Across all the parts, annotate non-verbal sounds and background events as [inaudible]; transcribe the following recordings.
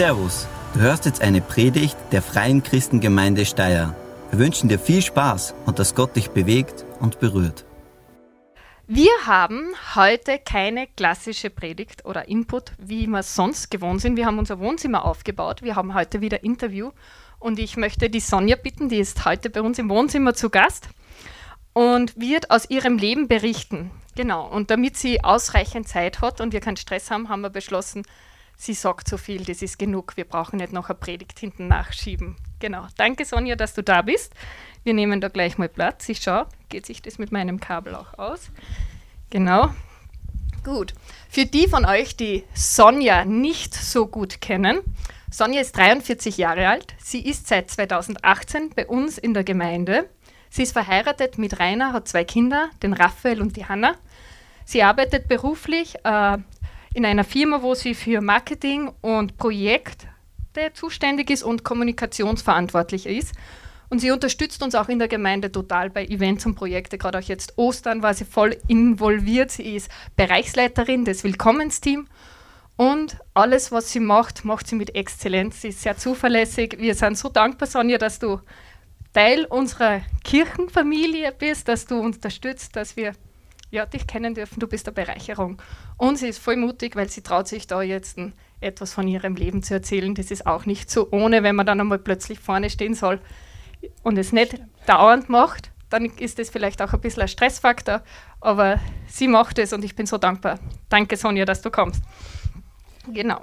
Servus, du hörst jetzt eine Predigt der Freien Christengemeinde Steyr. Wir wünschen dir viel Spaß und dass Gott dich bewegt und berührt. Wir haben heute keine klassische Predigt oder Input, wie wir sonst gewohnt sind. Wir haben unser Wohnzimmer aufgebaut. Wir haben heute wieder Interview und ich möchte die Sonja bitten, die ist heute bei uns im Wohnzimmer zu Gast und wird aus ihrem Leben berichten. Genau, und damit sie ausreichend Zeit hat und wir keinen Stress haben, haben wir beschlossen, sie sagt so viel, das ist genug, wir brauchen nicht noch eine Predigt hinten nachschieben. Genau, danke Sonja, dass du da bist. Wir nehmen da gleich mal Platz. Ich schaue, geht sich das mit meinem Kabel auch aus? Genau. Gut. Für die von euch, die Sonja nicht so gut kennen, Sonja ist 43 Jahre alt. Sie ist seit 2018 bei uns in der Gemeinde. Sie ist verheiratet mit Rainer, hat zwei Kinder, den Raphael und die Hanna. Sie arbeitet beruflich äh, in einer Firma, wo sie für Marketing und Projekte zuständig ist und kommunikationsverantwortlich ist. Und sie unterstützt uns auch in der Gemeinde total bei Events und Projekten. Gerade auch jetzt Ostern war sie voll involviert. Sie ist Bereichsleiterin des Willkommensteams. Und alles, was sie macht, macht sie mit Exzellenz. Sie ist sehr zuverlässig. Wir sind so dankbar, Sonja, dass du Teil unserer Kirchenfamilie bist, dass du uns unterstützt, dass wir ja, dich kennen dürfen. Du bist eine Bereicherung. Und sie ist voll mutig, weil sie traut sich da jetzt etwas von ihrem Leben zu erzählen. Das ist auch nicht so ohne, wenn man dann einmal plötzlich vorne stehen soll und es nicht dauernd macht. Dann ist das vielleicht auch ein bisschen ein Stressfaktor, aber sie macht es und ich bin so dankbar. Danke, Sonja, dass du kommst. Genau.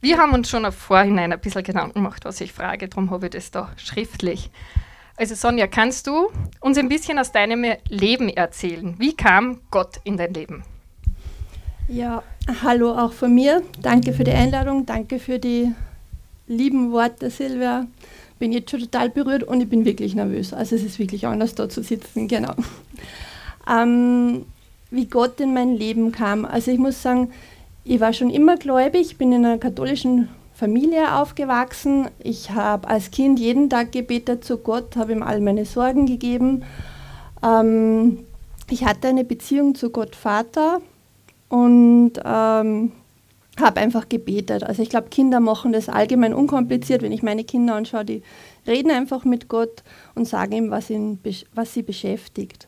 Wir haben uns schon im Vorhinein ein bisschen Gedanken gemacht, was ich frage, darum habe ich das da schriftlich. Also Sonja, kannst du uns ein bisschen aus deinem Leben erzählen? Wie kam Gott in dein Leben? Ja, hallo auch von mir. Danke für die Einladung, danke für die lieben Worte, Silvia. Bin jetzt schon total berührt und ich bin wirklich nervös. Also es ist wirklich anders, da zu sitzen, genau. Ähm, wie Gott in mein Leben kam. Also ich muss sagen, ich war schon immer gläubig, bin in einer katholischen Familie aufgewachsen. Ich habe als Kind jeden Tag gebetet zu Gott, habe ihm all meine Sorgen gegeben. Ähm, ich hatte eine Beziehung zu Gott Vater und ähm, habe einfach gebetet. Also ich glaube, Kinder machen das allgemein unkompliziert. Wenn ich meine Kinder anschaue, die reden einfach mit Gott und sagen ihm, was, ihn, was sie beschäftigt.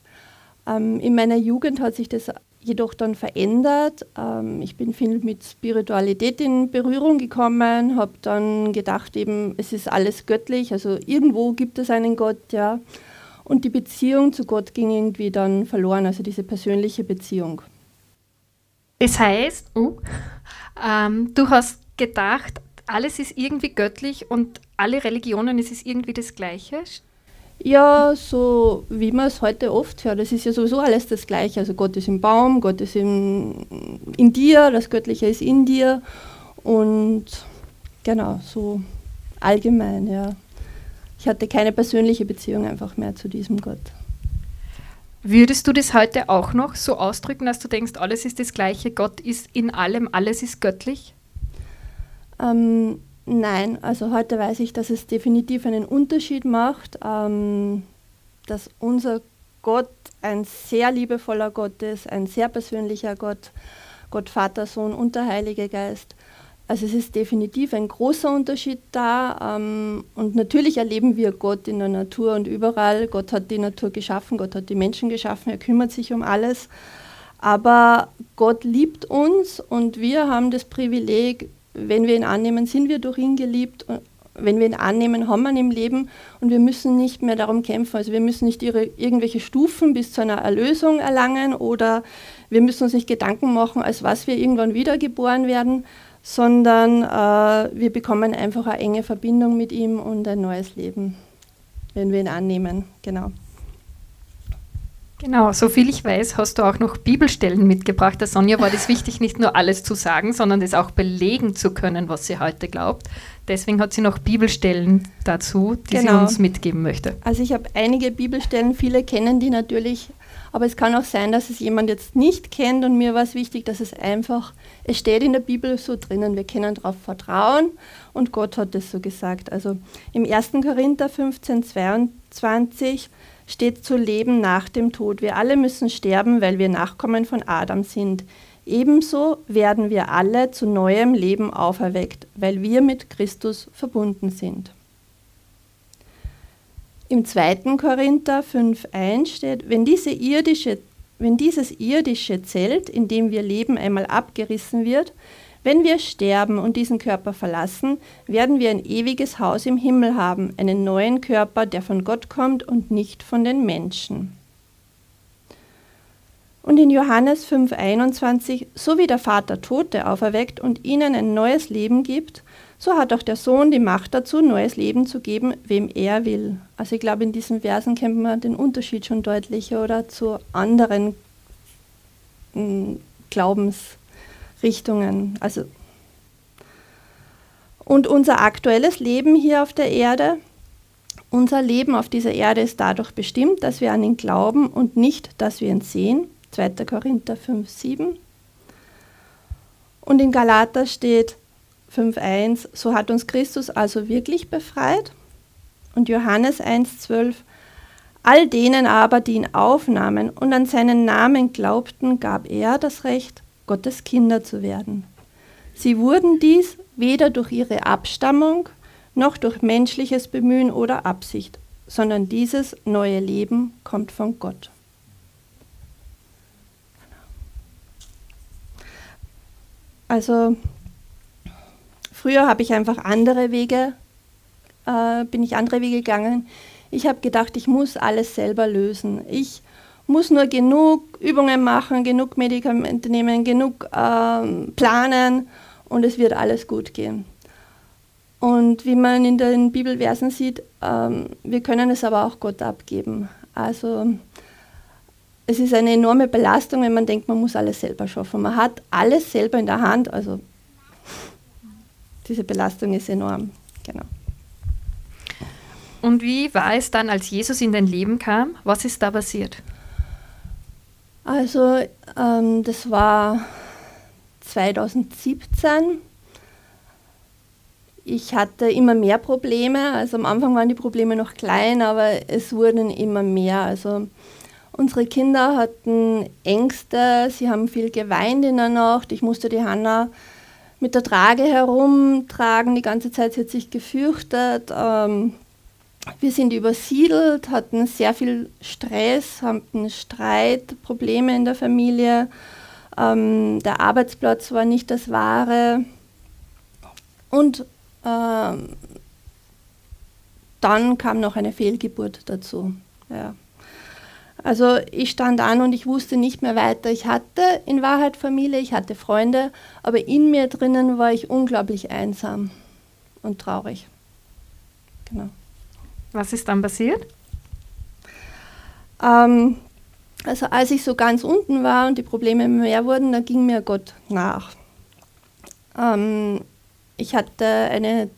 Ähm, in meiner Jugend hat sich das jedoch dann verändert. Ähm, ich bin viel mit Spiritualität in Berührung gekommen, habe dann gedacht, eben, es ist alles göttlich, also irgendwo gibt es einen Gott, ja. Und die Beziehung zu Gott ging irgendwie dann verloren, also diese persönliche Beziehung. Das heißt, oh, ähm, du hast gedacht, alles ist irgendwie göttlich und alle Religionen, es ist irgendwie das Gleiche. Ja, so wie man es heute oft hört, es ist ja sowieso alles das Gleiche. Also Gott ist im Baum, Gott ist in, in dir, das Göttliche ist in dir und genau, so allgemein, ja. Ich hatte keine persönliche Beziehung einfach mehr zu diesem Gott. Würdest du das heute auch noch so ausdrücken, dass du denkst, alles ist das Gleiche, Gott ist in allem, alles ist göttlich? Ähm, Nein, also heute weiß ich, dass es definitiv einen Unterschied macht, ähm, dass unser Gott ein sehr liebevoller Gott ist, ein sehr persönlicher Gott, Gott Vater, Sohn und der Heilige Geist. Also es ist definitiv ein großer Unterschied da ähm, und natürlich erleben wir Gott in der Natur und überall. Gott hat die Natur geschaffen, Gott hat die Menschen geschaffen, er kümmert sich um alles. Aber Gott liebt uns und wir haben das Privileg, wenn wir ihn annehmen, sind wir durch ihn geliebt. Wenn wir ihn annehmen, haben wir ihn im Leben und wir müssen nicht mehr darum kämpfen. Also wir müssen nicht ihre, irgendwelche Stufen bis zu einer Erlösung erlangen oder wir müssen uns nicht Gedanken machen, als was wir irgendwann wiedergeboren werden, sondern äh, wir bekommen einfach eine enge Verbindung mit ihm und ein neues Leben, wenn wir ihn annehmen. Genau. Genau, so viel ich weiß, hast du auch noch Bibelstellen mitgebracht. Der Sonja war das wichtig, nicht nur alles zu sagen, sondern das auch belegen zu können, was sie heute glaubt. Deswegen hat sie noch Bibelstellen dazu, die genau. sie uns mitgeben möchte. Also ich habe einige Bibelstellen, viele kennen die natürlich, aber es kann auch sein, dass es jemand jetzt nicht kennt und mir war es wichtig, dass es einfach, es steht in der Bibel so drinnen, wir können darauf vertrauen und Gott hat es so gesagt. Also im 1. Korinther 15, 22 steht zu leben nach dem Tod. Wir alle müssen sterben, weil wir Nachkommen von Adam sind. Ebenso werden wir alle zu neuem Leben auferweckt, weil wir mit Christus verbunden sind. Im 2. Korinther 5.1 steht, wenn, diese irdische, wenn dieses irdische Zelt, in dem wir leben, einmal abgerissen wird, wenn wir sterben und diesen Körper verlassen, werden wir ein ewiges Haus im Himmel haben, einen neuen Körper, der von Gott kommt und nicht von den Menschen. Und in Johannes 5:21, so wie der Vater Tote auferweckt und ihnen ein neues Leben gibt, so hat auch der Sohn die Macht dazu, neues Leben zu geben, wem er will. Also ich glaube, in diesen Versen kennt man den Unterschied schon deutlicher oder zu anderen hm, Glaubens. Richtungen. Also und unser aktuelles Leben hier auf der Erde, unser Leben auf dieser Erde ist dadurch bestimmt, dass wir an ihn glauben und nicht, dass wir ihn sehen. 2. Korinther 5, 7. Und in Galater steht 5.1, so hat uns Christus also wirklich befreit. Und Johannes 1.12, all denen aber, die ihn aufnahmen und an seinen Namen glaubten, gab er das Recht, Gottes Kinder zu werden. Sie wurden dies weder durch ihre Abstammung noch durch menschliches Bemühen oder Absicht, sondern dieses neue Leben kommt von Gott. Also früher habe ich einfach andere Wege, äh, bin ich andere Wege gegangen. Ich habe gedacht, ich muss alles selber lösen. Ich muss nur genug Übungen machen, genug Medikamente nehmen, genug ähm, planen und es wird alles gut gehen. Und wie man in den Bibelversen sieht, ähm, wir können es aber auch Gott abgeben. Also es ist eine enorme Belastung, wenn man denkt, man muss alles selber schaffen. Man hat alles selber in der Hand, also [laughs] diese Belastung ist enorm. Genau. Und wie war es dann, als Jesus in dein Leben kam? Was ist da passiert? Also ähm, das war 2017. Ich hatte immer mehr Probleme. Also am Anfang waren die Probleme noch klein, aber es wurden immer mehr. Also unsere Kinder hatten Ängste, sie haben viel geweint in der Nacht. Ich musste die Hanna mit der Trage herumtragen, die ganze Zeit sie hat sich gefürchtet. Ähm, wir sind übersiedelt, hatten sehr viel Stress, hatten Streit, Probleme in der Familie. Ähm, der Arbeitsplatz war nicht das Wahre. Und ähm, dann kam noch eine Fehlgeburt dazu. Ja. Also ich stand an und ich wusste nicht mehr weiter. Ich hatte in Wahrheit Familie, ich hatte Freunde, aber in mir drinnen war ich unglaublich einsam und traurig. Genau. Was ist dann passiert? Ähm, also als ich so ganz unten war und die Probleme mehr wurden, da ging mir Gott nach. Ähm, ich hatte eine,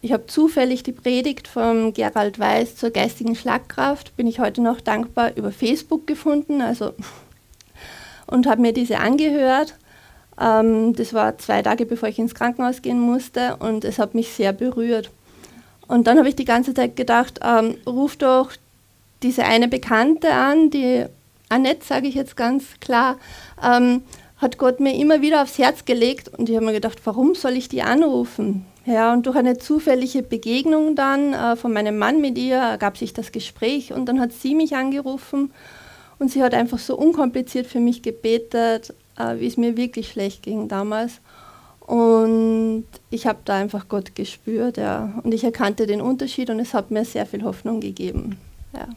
ich habe zufällig die Predigt von Gerald Weiß zur geistigen Schlagkraft, bin ich heute noch dankbar, über Facebook gefunden, also und habe mir diese angehört. Ähm, das war zwei Tage bevor ich ins Krankenhaus gehen musste und es hat mich sehr berührt. Und dann habe ich die ganze Zeit gedacht, ähm, ruf doch diese eine Bekannte an, die Annette, sage ich jetzt ganz klar, ähm, hat Gott mir immer wieder aufs Herz gelegt und ich habe mir gedacht, warum soll ich die anrufen? Ja, und durch eine zufällige Begegnung dann äh, von meinem Mann mit ihr ergab sich das Gespräch und dann hat sie mich angerufen und sie hat einfach so unkompliziert für mich gebetet, äh, wie es mir wirklich schlecht ging damals. Und ich habe da einfach Gott gespürt, ja. Und ich erkannte den Unterschied und es hat mir sehr viel Hoffnung gegeben. Ja.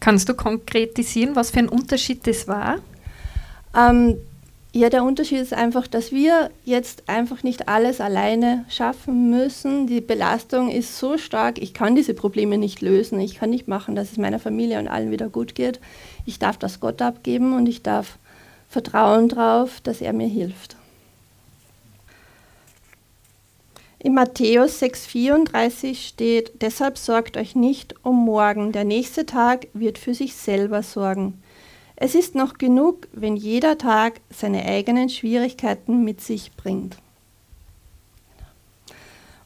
Kannst du konkretisieren, was für ein Unterschied das war? Ähm, ja, der Unterschied ist einfach, dass wir jetzt einfach nicht alles alleine schaffen müssen. Die Belastung ist so stark, ich kann diese Probleme nicht lösen. Ich kann nicht machen, dass es meiner Familie und allen wieder gut geht. Ich darf das Gott abgeben und ich darf vertrauen darauf, dass er mir hilft. In Matthäus 6,34 steht: Deshalb sorgt euch nicht um morgen, der nächste Tag wird für sich selber sorgen. Es ist noch genug, wenn jeder Tag seine eigenen Schwierigkeiten mit sich bringt.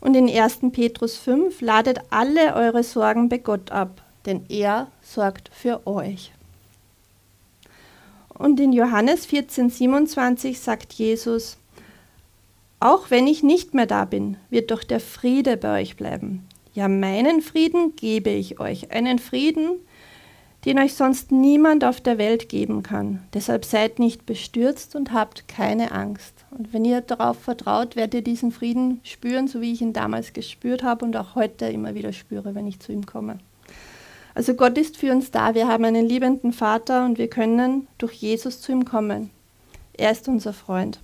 Und in 1. Petrus 5 ladet alle eure Sorgen bei Gott ab, denn er sorgt für euch. Und in Johannes 14, 27 sagt Jesus, auch wenn ich nicht mehr da bin, wird doch der Friede bei euch bleiben. Ja, meinen Frieden gebe ich euch, einen Frieden, den euch sonst niemand auf der Welt geben kann. Deshalb seid nicht bestürzt und habt keine Angst. Und wenn ihr darauf vertraut, werdet ihr diesen Frieden spüren, so wie ich ihn damals gespürt habe und auch heute immer wieder spüre, wenn ich zu ihm komme. Also Gott ist für uns da. Wir haben einen liebenden Vater und wir können durch Jesus zu ihm kommen. Er ist unser Freund.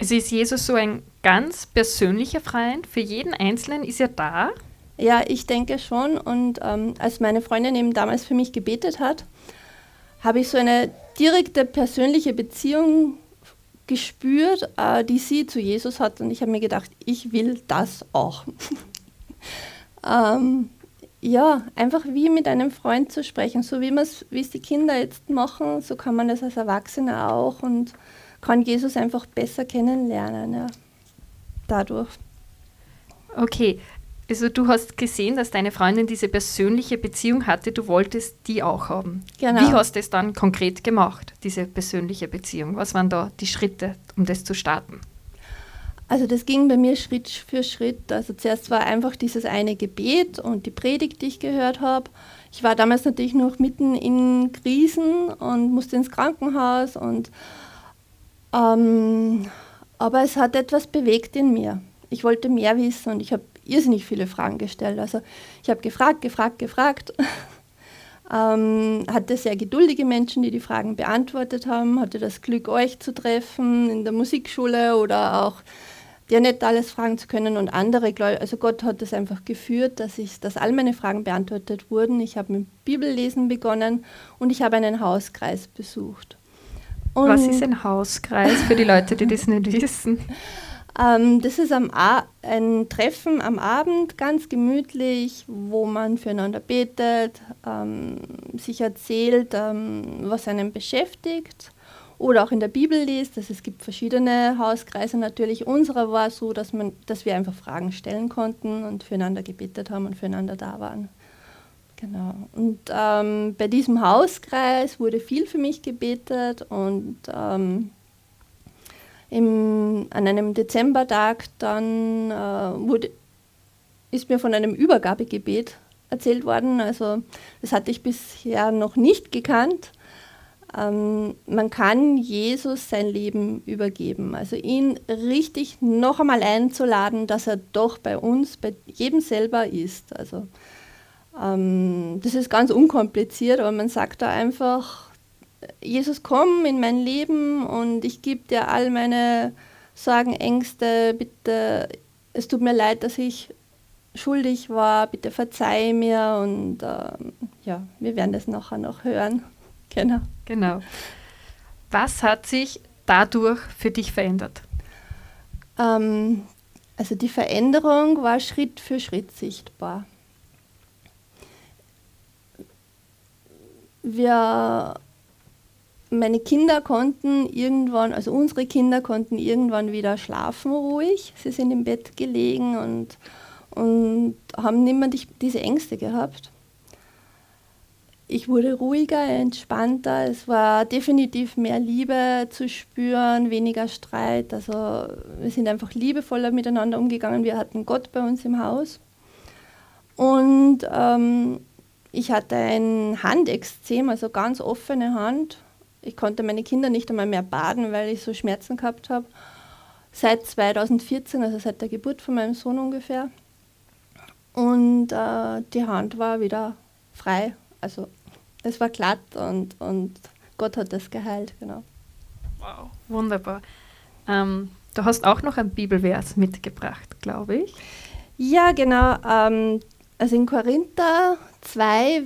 Also ist Jesus so ein ganz persönlicher Freund? Für jeden Einzelnen ist er da? Ja, ich denke schon. Und ähm, als meine Freundin eben damals für mich gebetet hat, habe ich so eine direkte persönliche Beziehung gespürt, äh, die sie zu Jesus hat. Und ich habe mir gedacht, ich will das auch. [laughs] ähm, ja, einfach wie mit einem Freund zu sprechen. So wie es die Kinder jetzt machen, so kann man das als Erwachsener auch und kann Jesus einfach besser kennenlernen. Ja. Dadurch. Okay, also du hast gesehen, dass deine Freundin diese persönliche Beziehung hatte, du wolltest die auch haben. Genau. Wie hast du es dann konkret gemacht, diese persönliche Beziehung? Was waren da die Schritte, um das zu starten? Also das ging bei mir Schritt für Schritt. Also zuerst war einfach dieses eine Gebet und die Predigt, die ich gehört habe. Ich war damals natürlich noch mitten in Krisen und musste ins Krankenhaus und ähm, aber es hat etwas bewegt in mir. Ich wollte mehr wissen und ich habe irrsinnig viele Fragen gestellt. Also ich habe gefragt, gefragt, gefragt. [laughs] ähm, hatte sehr geduldige Menschen, die die Fragen beantwortet haben. Hatte das Glück, euch zu treffen in der Musikschule oder auch dir nicht alles fragen zu können und andere, also Gott hat es einfach geführt, dass ich, dass all meine Fragen beantwortet wurden. Ich habe mit Bibellesen begonnen und ich habe einen Hauskreis besucht. Und Was ist ein Hauskreis für die Leute, die das nicht [laughs] wissen? Ähm, das ist am ein Treffen am Abend, ganz gemütlich, wo man füreinander betet, ähm, sich erzählt, ähm, was einen beschäftigt oder auch in der Bibel liest. Also es gibt verschiedene Hauskreise natürlich. Unserer war so, dass, man, dass wir einfach Fragen stellen konnten und füreinander gebetet haben und füreinander da waren. Genau. Und ähm, bei diesem Hauskreis wurde viel für mich gebetet und ähm, im, an einem Dezembertag dann äh, wurde, ist mir von einem Übergabegebet erzählt worden. Also das hatte ich bisher noch nicht gekannt. Ähm, man kann Jesus sein Leben übergeben. Also ihn richtig noch einmal einzuladen, dass er doch bei uns, bei jedem selber ist. Also ähm, das ist ganz unkompliziert, aber man sagt da einfach, Jesus, komm in mein Leben und ich gebe dir all meine Sorgen, Ängste, bitte, es tut mir leid, dass ich schuldig war, bitte verzeih mir und ähm, ja, wir werden das nachher noch hören. [laughs] Genau. Genau. Was hat sich dadurch für dich verändert? Ähm, also die Veränderung war Schritt für Schritt sichtbar. Wir, meine Kinder konnten irgendwann, also unsere Kinder konnten irgendwann wieder schlafen ruhig. Sie sind im Bett gelegen und, und haben nicht mehr die, diese Ängste gehabt ich wurde ruhiger, entspannter. Es war definitiv mehr Liebe zu spüren, weniger Streit. Also wir sind einfach liebevoller miteinander umgegangen. Wir hatten Gott bei uns im Haus. Und ähm, ich hatte ein Handexzem, also ganz offene Hand. Ich konnte meine Kinder nicht einmal mehr baden, weil ich so Schmerzen gehabt habe. Seit 2014, also seit der Geburt von meinem Sohn ungefähr. Und äh, die Hand war wieder frei. Also es war glatt und, und Gott hat das geheilt, genau. Wow, wunderbar. Ähm, du hast auch noch ein Bibelvers mitgebracht, glaube ich. Ja, genau. Ähm, also in Korinther 2,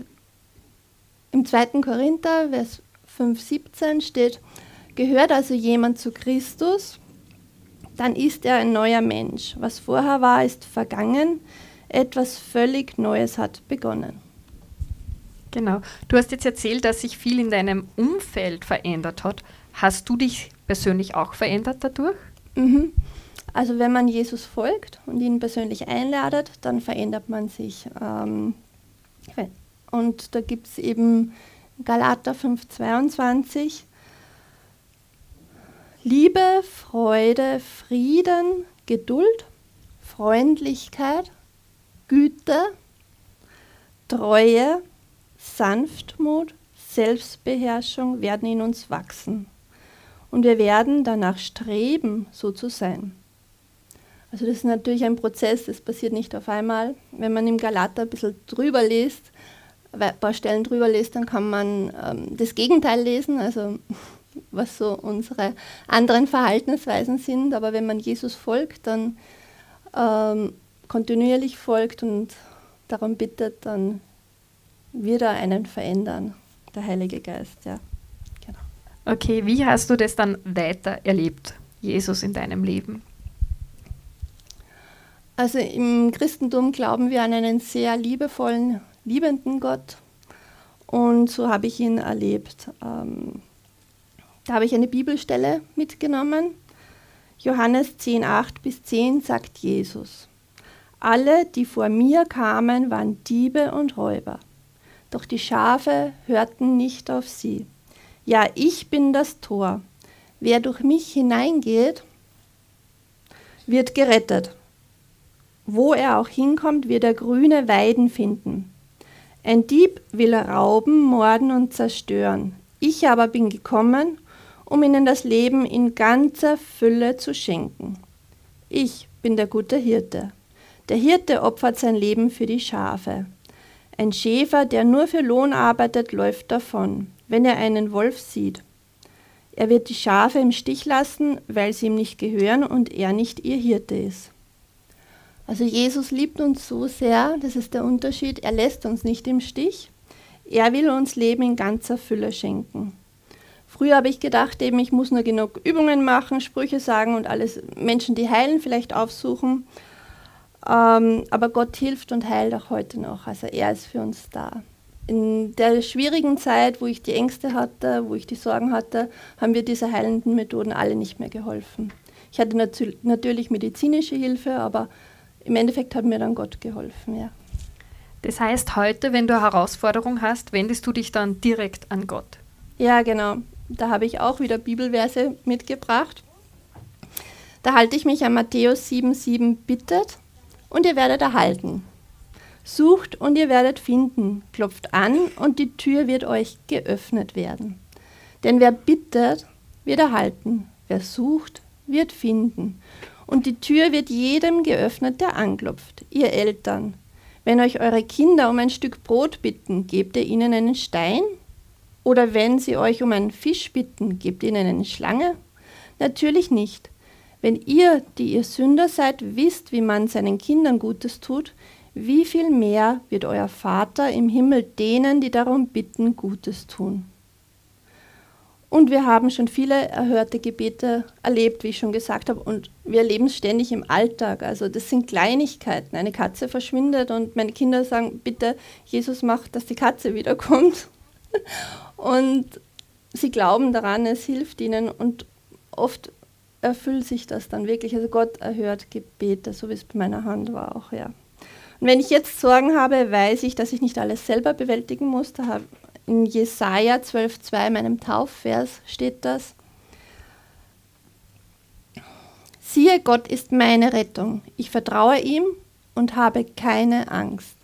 im 2. Korinther, Vers 5, 17 steht, gehört also jemand zu Christus, dann ist er ein neuer Mensch. Was vorher war, ist vergangen, etwas völlig Neues hat begonnen. Genau. Du hast jetzt erzählt, dass sich viel in deinem Umfeld verändert hat. Hast du dich persönlich auch verändert dadurch? Mhm. Also wenn man Jesus folgt und ihn persönlich einladet, dann verändert man sich. Ähm, und da gibt es eben Galater 5:22. Liebe, Freude, Frieden, Geduld, Freundlichkeit, Güte, Treue, Sanftmut, Selbstbeherrschung werden in uns wachsen. Und wir werden danach streben, so zu sein. Also das ist natürlich ein Prozess, das passiert nicht auf einmal. Wenn man im Galater ein bisschen drüber liest, ein paar Stellen drüber liest, dann kann man ähm, das Gegenteil lesen, also [laughs] was so unsere anderen Verhaltensweisen sind. Aber wenn man Jesus folgt, dann ähm, kontinuierlich folgt und darum bittet, dann wird er einen verändern, der Heilige Geist, ja. Genau. Okay, wie hast du das dann weiter erlebt, Jesus in deinem Leben? Also im Christentum glauben wir an einen sehr liebevollen, liebenden Gott. Und so habe ich ihn erlebt. Ähm, da habe ich eine Bibelstelle mitgenommen. Johannes 10, 8 bis 10 sagt Jesus. Alle, die vor mir kamen, waren Diebe und Räuber. Doch die Schafe hörten nicht auf sie. Ja, ich bin das Tor. Wer durch mich hineingeht, wird gerettet. Wo er auch hinkommt, wird er grüne Weiden finden. Ein Dieb will rauben, morden und zerstören. Ich aber bin gekommen, um ihnen das Leben in ganzer Fülle zu schenken. Ich bin der gute Hirte. Der Hirte opfert sein Leben für die Schafe. Ein Schäfer, der nur für Lohn arbeitet, läuft davon, wenn er einen Wolf sieht. Er wird die Schafe im Stich lassen, weil sie ihm nicht gehören und er nicht ihr Hirte ist. Also Jesus liebt uns so sehr, das ist der Unterschied, er lässt uns nicht im Stich. Er will uns Leben in ganzer Fülle schenken. Früher habe ich gedacht, eben ich muss nur genug Übungen machen, Sprüche sagen und alles Menschen, die heilen, vielleicht aufsuchen. Ähm, aber Gott hilft und heilt auch heute noch. Also er ist für uns da. In der schwierigen Zeit, wo ich die Ängste hatte, wo ich die Sorgen hatte, haben wir diese heilenden Methoden alle nicht mehr geholfen. Ich hatte natürlich medizinische Hilfe, aber im Endeffekt hat mir dann Gott geholfen, ja. Das heißt, heute, wenn du eine Herausforderung hast, wendest du dich dann direkt an Gott. Ja, genau. Da habe ich auch wieder Bibelverse mitgebracht. Da halte ich mich an Matthäus 7,7 bittet und ihr werdet erhalten. Sucht und ihr werdet finden, klopft an und die Tür wird euch geöffnet werden. Denn wer bittet, wird erhalten, wer sucht, wird finden. Und die Tür wird jedem geöffnet, der anklopft. Ihr Eltern, wenn euch eure Kinder um ein Stück Brot bitten, gebt ihr ihnen einen Stein? Oder wenn sie euch um einen Fisch bitten, gebt ihnen eine Schlange? Natürlich nicht. Wenn ihr, die ihr Sünder seid, wisst, wie man seinen Kindern Gutes tut, wie viel mehr wird euer Vater im Himmel denen, die darum bitten, Gutes tun. Und wir haben schon viele erhörte Gebete erlebt, wie ich schon gesagt habe, und wir erleben es ständig im Alltag. Also das sind Kleinigkeiten. Eine Katze verschwindet und meine Kinder sagen, bitte, Jesus macht, dass die Katze wiederkommt. [laughs] Und sie glauben daran, es hilft ihnen und oft erfüllt sich das dann wirklich. Also Gott erhört Gebete, so wie es bei meiner Hand war auch, ja. Und wenn ich jetzt Sorgen habe, weiß ich, dass ich nicht alles selber bewältigen muss. Da in Jesaja 12,2, meinem Taufvers, steht das. Siehe, Gott ist meine Rettung. Ich vertraue ihm und habe keine Angst.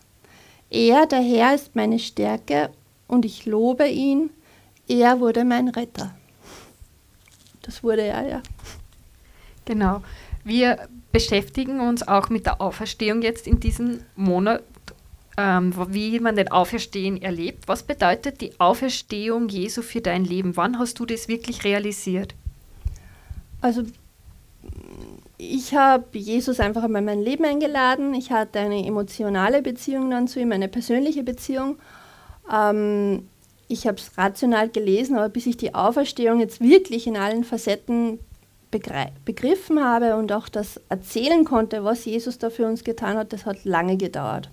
Er, der Herr, ist meine Stärke und ich lobe ihn. Er wurde mein Retter. Das wurde er, ja. Genau. Wir beschäftigen uns auch mit der Auferstehung jetzt in diesem Monat ähm, wie man den Auferstehen erlebt. Was bedeutet die Auferstehung Jesu für dein Leben? Wann hast du das wirklich realisiert? Also ich habe Jesus einfach in mein Leben eingeladen. Ich hatte eine emotionale Beziehung dann zu ihm, eine persönliche Beziehung. Ähm, ich habe es rational gelesen, aber bis ich die Auferstehung jetzt wirklich in allen Facetten begriffen habe und auch das erzählen konnte, was Jesus da für uns getan hat, das hat lange gedauert.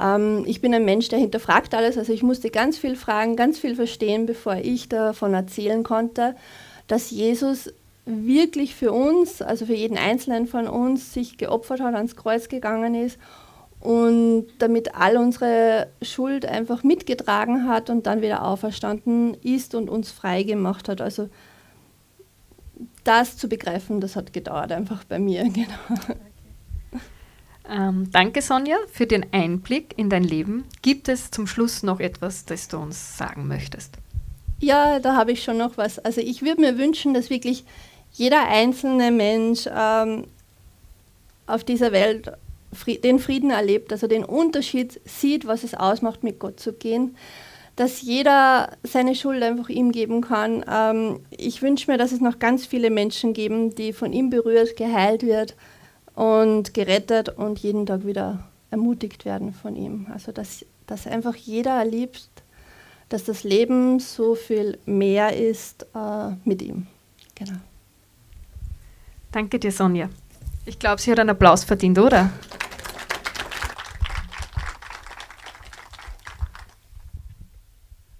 Ähm, ich bin ein Mensch, der hinterfragt alles, also ich musste ganz viel fragen, ganz viel verstehen, bevor ich davon erzählen konnte, dass Jesus wirklich für uns, also für jeden Einzelnen von uns, sich geopfert hat, ans Kreuz gegangen ist und damit all unsere Schuld einfach mitgetragen hat und dann wieder auferstanden ist und uns frei gemacht hat. Also das zu begreifen, das hat gedauert einfach bei mir. [laughs] Genau. Ähm, danke Sonja für den Einblick in dein Leben. Gibt es zum Schluss noch etwas, das du uns sagen möchtest? Ja, da habe ich schon noch was. Also ich würde mir wünschen, dass wirklich jeder einzelne Mensch ähm, auf dieser Welt den Frieden erlebt, also den Unterschied sieht, was es ausmacht, mit Gott zu gehen, dass jeder seine Schuld einfach ihm geben kann. Ähm, ich wünsche mir, dass es noch ganz viele Menschen geben, die von ihm berührt, geheilt wird und gerettet und jeden Tag wieder ermutigt werden von ihm. Also dass, dass einfach jeder erlebt, dass das Leben so viel mehr ist äh, mit ihm. Genau. Danke dir, Sonja. Ich glaube, sie hat einen Applaus verdient, oder?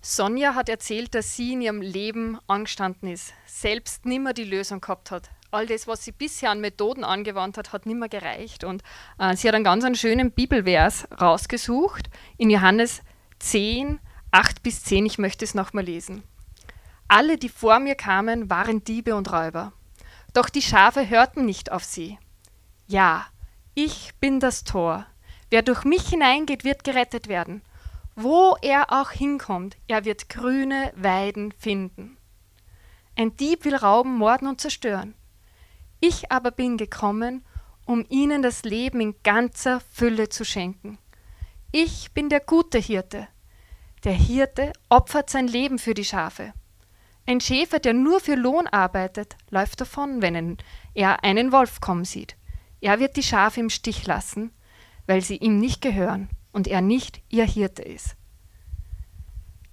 Sonja hat erzählt, dass sie in ihrem Leben angestanden ist, selbst nimmer die Lösung gehabt hat. All das, was sie bisher an Methoden angewandt hat, hat nimmer gereicht. Und äh, sie hat einen ganz einen schönen Bibelvers rausgesucht in Johannes 10, 8 bis 10. Ich möchte es nochmal lesen. Alle, die vor mir kamen, waren Diebe und Räuber. Doch die Schafe hörten nicht auf sie. Ja, ich bin das Tor. Wer durch mich hineingeht, wird gerettet werden. Wo er auch hinkommt, er wird grüne Weiden finden. Ein Dieb will rauben, morden und zerstören. Ich aber bin gekommen, um ihnen das Leben in ganzer Fülle zu schenken. Ich bin der gute Hirte. Der Hirte opfert sein Leben für die Schafe. Ein Schäfer, der nur für Lohn arbeitet, läuft davon, wenn er einen Wolf kommen sieht. Er wird die Schafe im Stich lassen, weil sie ihm nicht gehören und er nicht ihr Hirte ist.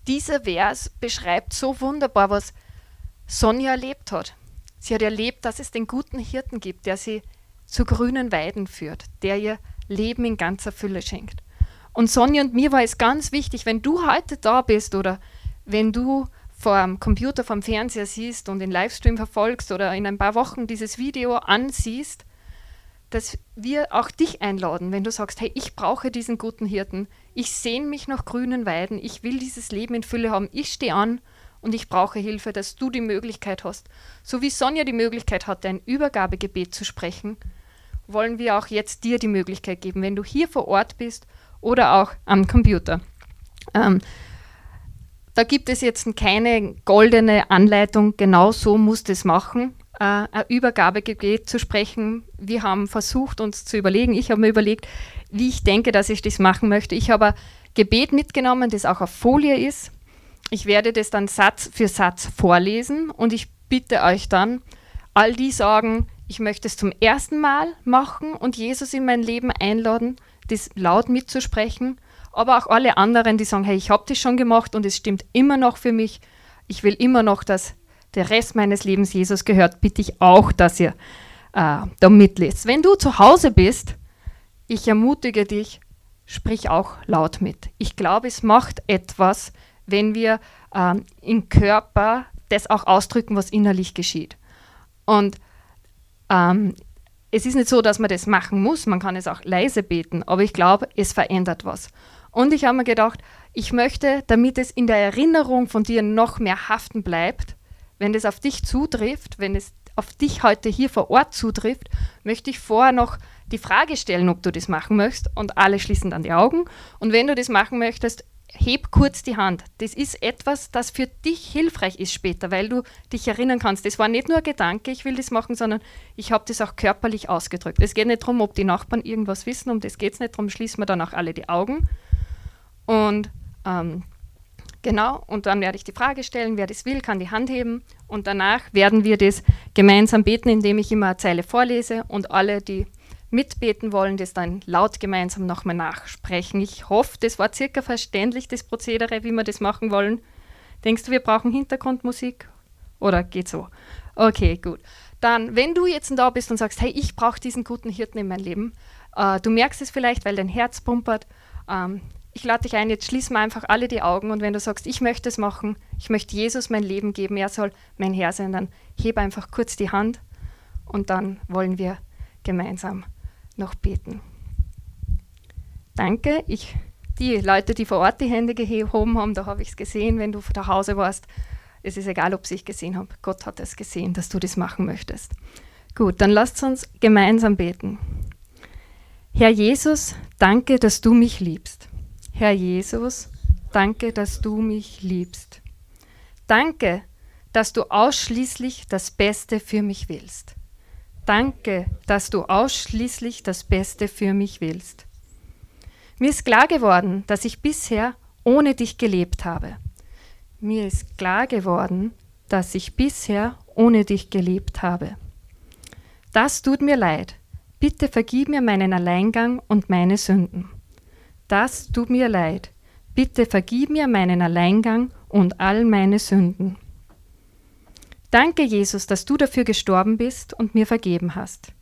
Dieser Vers beschreibt so wunderbar, was Sonja erlebt hat. Sie hat erlebt, dass es den guten Hirten gibt, der sie zu grünen Weiden führt, der ihr Leben in ganzer Fülle schenkt. Und Sonja und mir war es ganz wichtig, wenn du heute da bist oder wenn du vor dem Computer, vom Fernseher siehst und den Livestream verfolgst oder in ein paar Wochen dieses Video ansiehst, dass wir auch dich einladen, wenn du sagst, hey, ich brauche diesen guten Hirten, ich sehne mich nach grünen Weiden, ich will dieses Leben in Fülle haben, ich stehe an und ich brauche Hilfe, dass du die Möglichkeit hast. So wie Sonja die Möglichkeit hatte, ein Übergabegebet zu sprechen, wollen wir auch jetzt dir die Möglichkeit geben, wenn du hier vor Ort bist oder auch am Computer. Ähm, da gibt es jetzt keine goldene Anleitung, genau so musst du es machen äh, ein Übergabegebet zu sprechen. Wir haben versucht, uns zu überlegen, ich habe mir überlegt, wie ich denke, dass ich das machen möchte. Ich habe ein Gebet mitgenommen, das auch auf Folie ist. Ich werde das dann Satz für Satz vorlesen und ich bitte euch dann, all die sagen, ich möchte es zum ersten Mal machen und Jesus in mein Leben einladen, das laut mitzusprechen, aber auch alle anderen, die sagen, hey, ich habe das schon gemacht und es stimmt immer noch für mich. Ich will immer noch, dass der Rest meines Lebens Jesus gehört, bitte ich auch, dass ihr äh, da mitlest. Wenn du zu Hause bist, ich ermutige dich, sprich auch laut mit. Ich glaube, es macht etwas, wenn wir äh, im Körper das auch ausdrücken, was innerlich geschieht. Und ähm, es ist nicht so, dass man das machen muss, man kann es auch leise beten, aber ich glaube, es verändert was. Und ich habe mir gedacht, ich möchte, damit es in der Erinnerung von dir noch mehr haften bleibt, wenn das auf dich zutrifft, wenn es auf dich heute hier vor Ort zutrifft, möchte ich vorher noch die Frage stellen, ob du das machen möchtest und alle schließen dann die Augen. Und wenn du das machen möchtest, heb kurz die Hand. Das ist etwas, das für dich hilfreich ist später, weil du dich erinnern kannst. Das war nicht nur ein Gedanke, ich will das machen, sondern ich habe das auch körperlich ausgedrückt. Es geht nicht darum, ob die Nachbarn irgendwas wissen, um das geht es nicht, darum schließen wir dann auch alle die Augen. Und ähm, Genau, und dann werde ich die Frage stellen, wer das will, kann die Hand heben und danach werden wir das gemeinsam beten, indem ich immer eine Zeile vorlese und alle, die mitbeten wollen, das dann laut gemeinsam nochmal nachsprechen. Ich hoffe, das war circa verständlich, das Prozedere, wie wir das machen wollen. Denkst du, wir brauchen Hintergrundmusik? Oder geht so? Okay, gut. Dann, wenn du jetzt da bist und sagst, hey, ich brauche diesen guten Hirten in meinem Leben, äh, du merkst es vielleicht, weil dein Herz pumpert, ähm, ich lade dich ein, jetzt schließen wir einfach alle die Augen und wenn du sagst, ich möchte es machen, ich möchte Jesus mein Leben geben, er soll mein Herr sein, dann hebe einfach kurz die Hand und dann wollen wir gemeinsam noch beten. Danke. Ich, die Leute, die vor Ort die Hände gehoben haben, da habe ich es gesehen, wenn du zu Hause warst. Es ist egal, ob ich gesehen habe. Gott hat es gesehen, dass du das machen möchtest. Gut, dann lasst uns gemeinsam beten. Herr Jesus, danke, dass du mich liebst. Herr Jesus, danke, dass du mich liebst. Danke, dass du ausschließlich das Beste für mich willst. Danke, dass du ausschließlich das Beste für mich willst. Mir ist klar geworden, dass ich bisher ohne dich gelebt habe. Mir ist klar geworden, dass ich bisher ohne dich gelebt habe. Das tut mir leid. Bitte vergib mir meinen Alleingang und meine Sünden. Das tut mir leid. Bitte vergib mir meinen Alleingang und all meine Sünden. Danke, Jesus, dass du dafür gestorben bist und mir vergeben hast.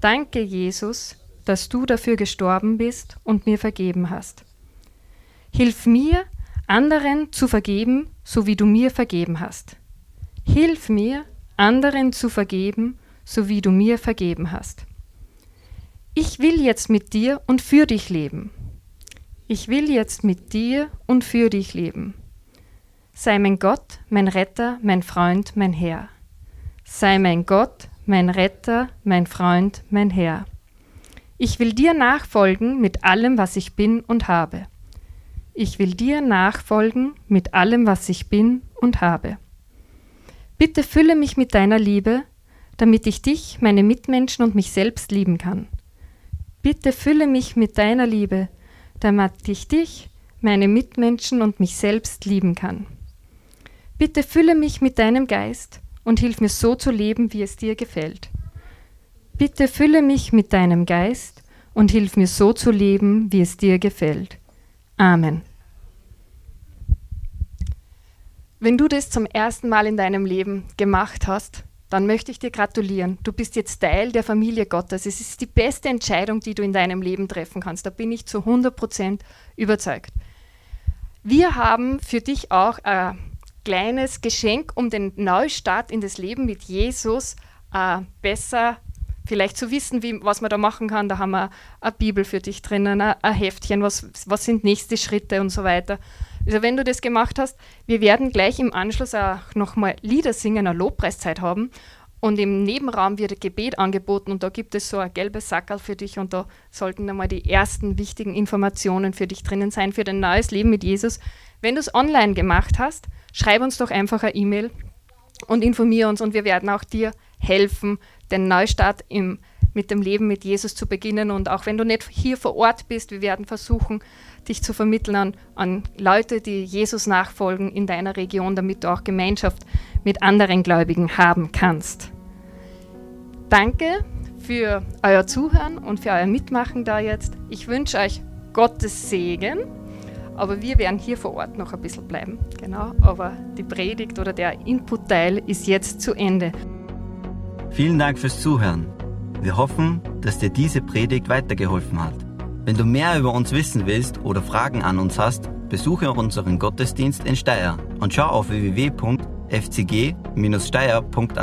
Danke, Jesus, dass du dafür gestorben bist und mir vergeben hast. Hilf mir, anderen zu vergeben, so wie du mir vergeben hast. Hilf mir, anderen zu vergeben, so wie du mir vergeben hast. Ich will jetzt mit dir und für dich leben. Ich will jetzt mit dir und für dich leben. Sei mein Gott, mein Retter, mein Freund, mein Herr. Sei mein Gott, mein Retter, mein Freund, mein Herr. Ich will dir nachfolgen mit allem, was ich bin und habe. Ich will dir nachfolgen mit allem, was ich bin und habe. Bitte fülle mich mit deiner Liebe, damit ich dich, meine Mitmenschen und mich selbst lieben kann. Bitte fülle mich mit deiner Liebe, damit ich dich, meine Mitmenschen und mich selbst lieben kann. Bitte fülle mich mit deinem Geist und hilf mir so zu leben, wie es dir gefällt. Bitte fülle mich mit deinem Geist und hilf mir so zu leben, wie es dir gefällt. Amen. Wenn du das zum ersten Mal in deinem Leben gemacht hast, dann möchte ich dir gratulieren. Du bist jetzt Teil der Familie Gottes. Es ist die beste Entscheidung, die du in deinem Leben treffen kannst. Da bin ich zu 100 Prozent überzeugt. Wir haben für dich auch ein kleines Geschenk, um den Neustart in das Leben mit Jesus äh, besser vielleicht zu wissen, wie, was man da machen kann. Da haben wir eine Bibel für dich drinnen, ein Heftchen, was, was sind nächste Schritte und so weiter. Also wenn du das gemacht hast, wir werden gleich im Anschluss auch nochmal Lieder singen, eine Lobpreiszeit haben. Und im Nebenraum wird Gebet angeboten und da gibt es so ein gelbes Sackerl für dich und da sollten einmal die ersten wichtigen Informationen für dich drinnen sein, für dein neues Leben mit Jesus. Wenn du es online gemacht hast, schreib uns doch einfach eine E-Mail und informier uns und wir werden auch dir helfen, den Neustart im, mit dem Leben mit Jesus zu beginnen. Und auch wenn du nicht hier vor Ort bist, wir werden versuchen, dich zu vermitteln an, an Leute, die Jesus nachfolgen in deiner Region, damit du auch Gemeinschaft mit anderen Gläubigen haben kannst. Danke für euer Zuhören und für euer Mitmachen da jetzt. Ich wünsche euch Gottes Segen. Aber wir werden hier vor Ort noch ein bisschen bleiben. Genau. Aber die Predigt oder der Input-Teil ist jetzt zu Ende. Vielen Dank fürs Zuhören. Wir hoffen, dass dir diese Predigt weitergeholfen hat. Wenn du mehr über uns wissen willst oder Fragen an uns hast, besuche unseren Gottesdienst in Steyr und schau auf www.fcg-steyr.at.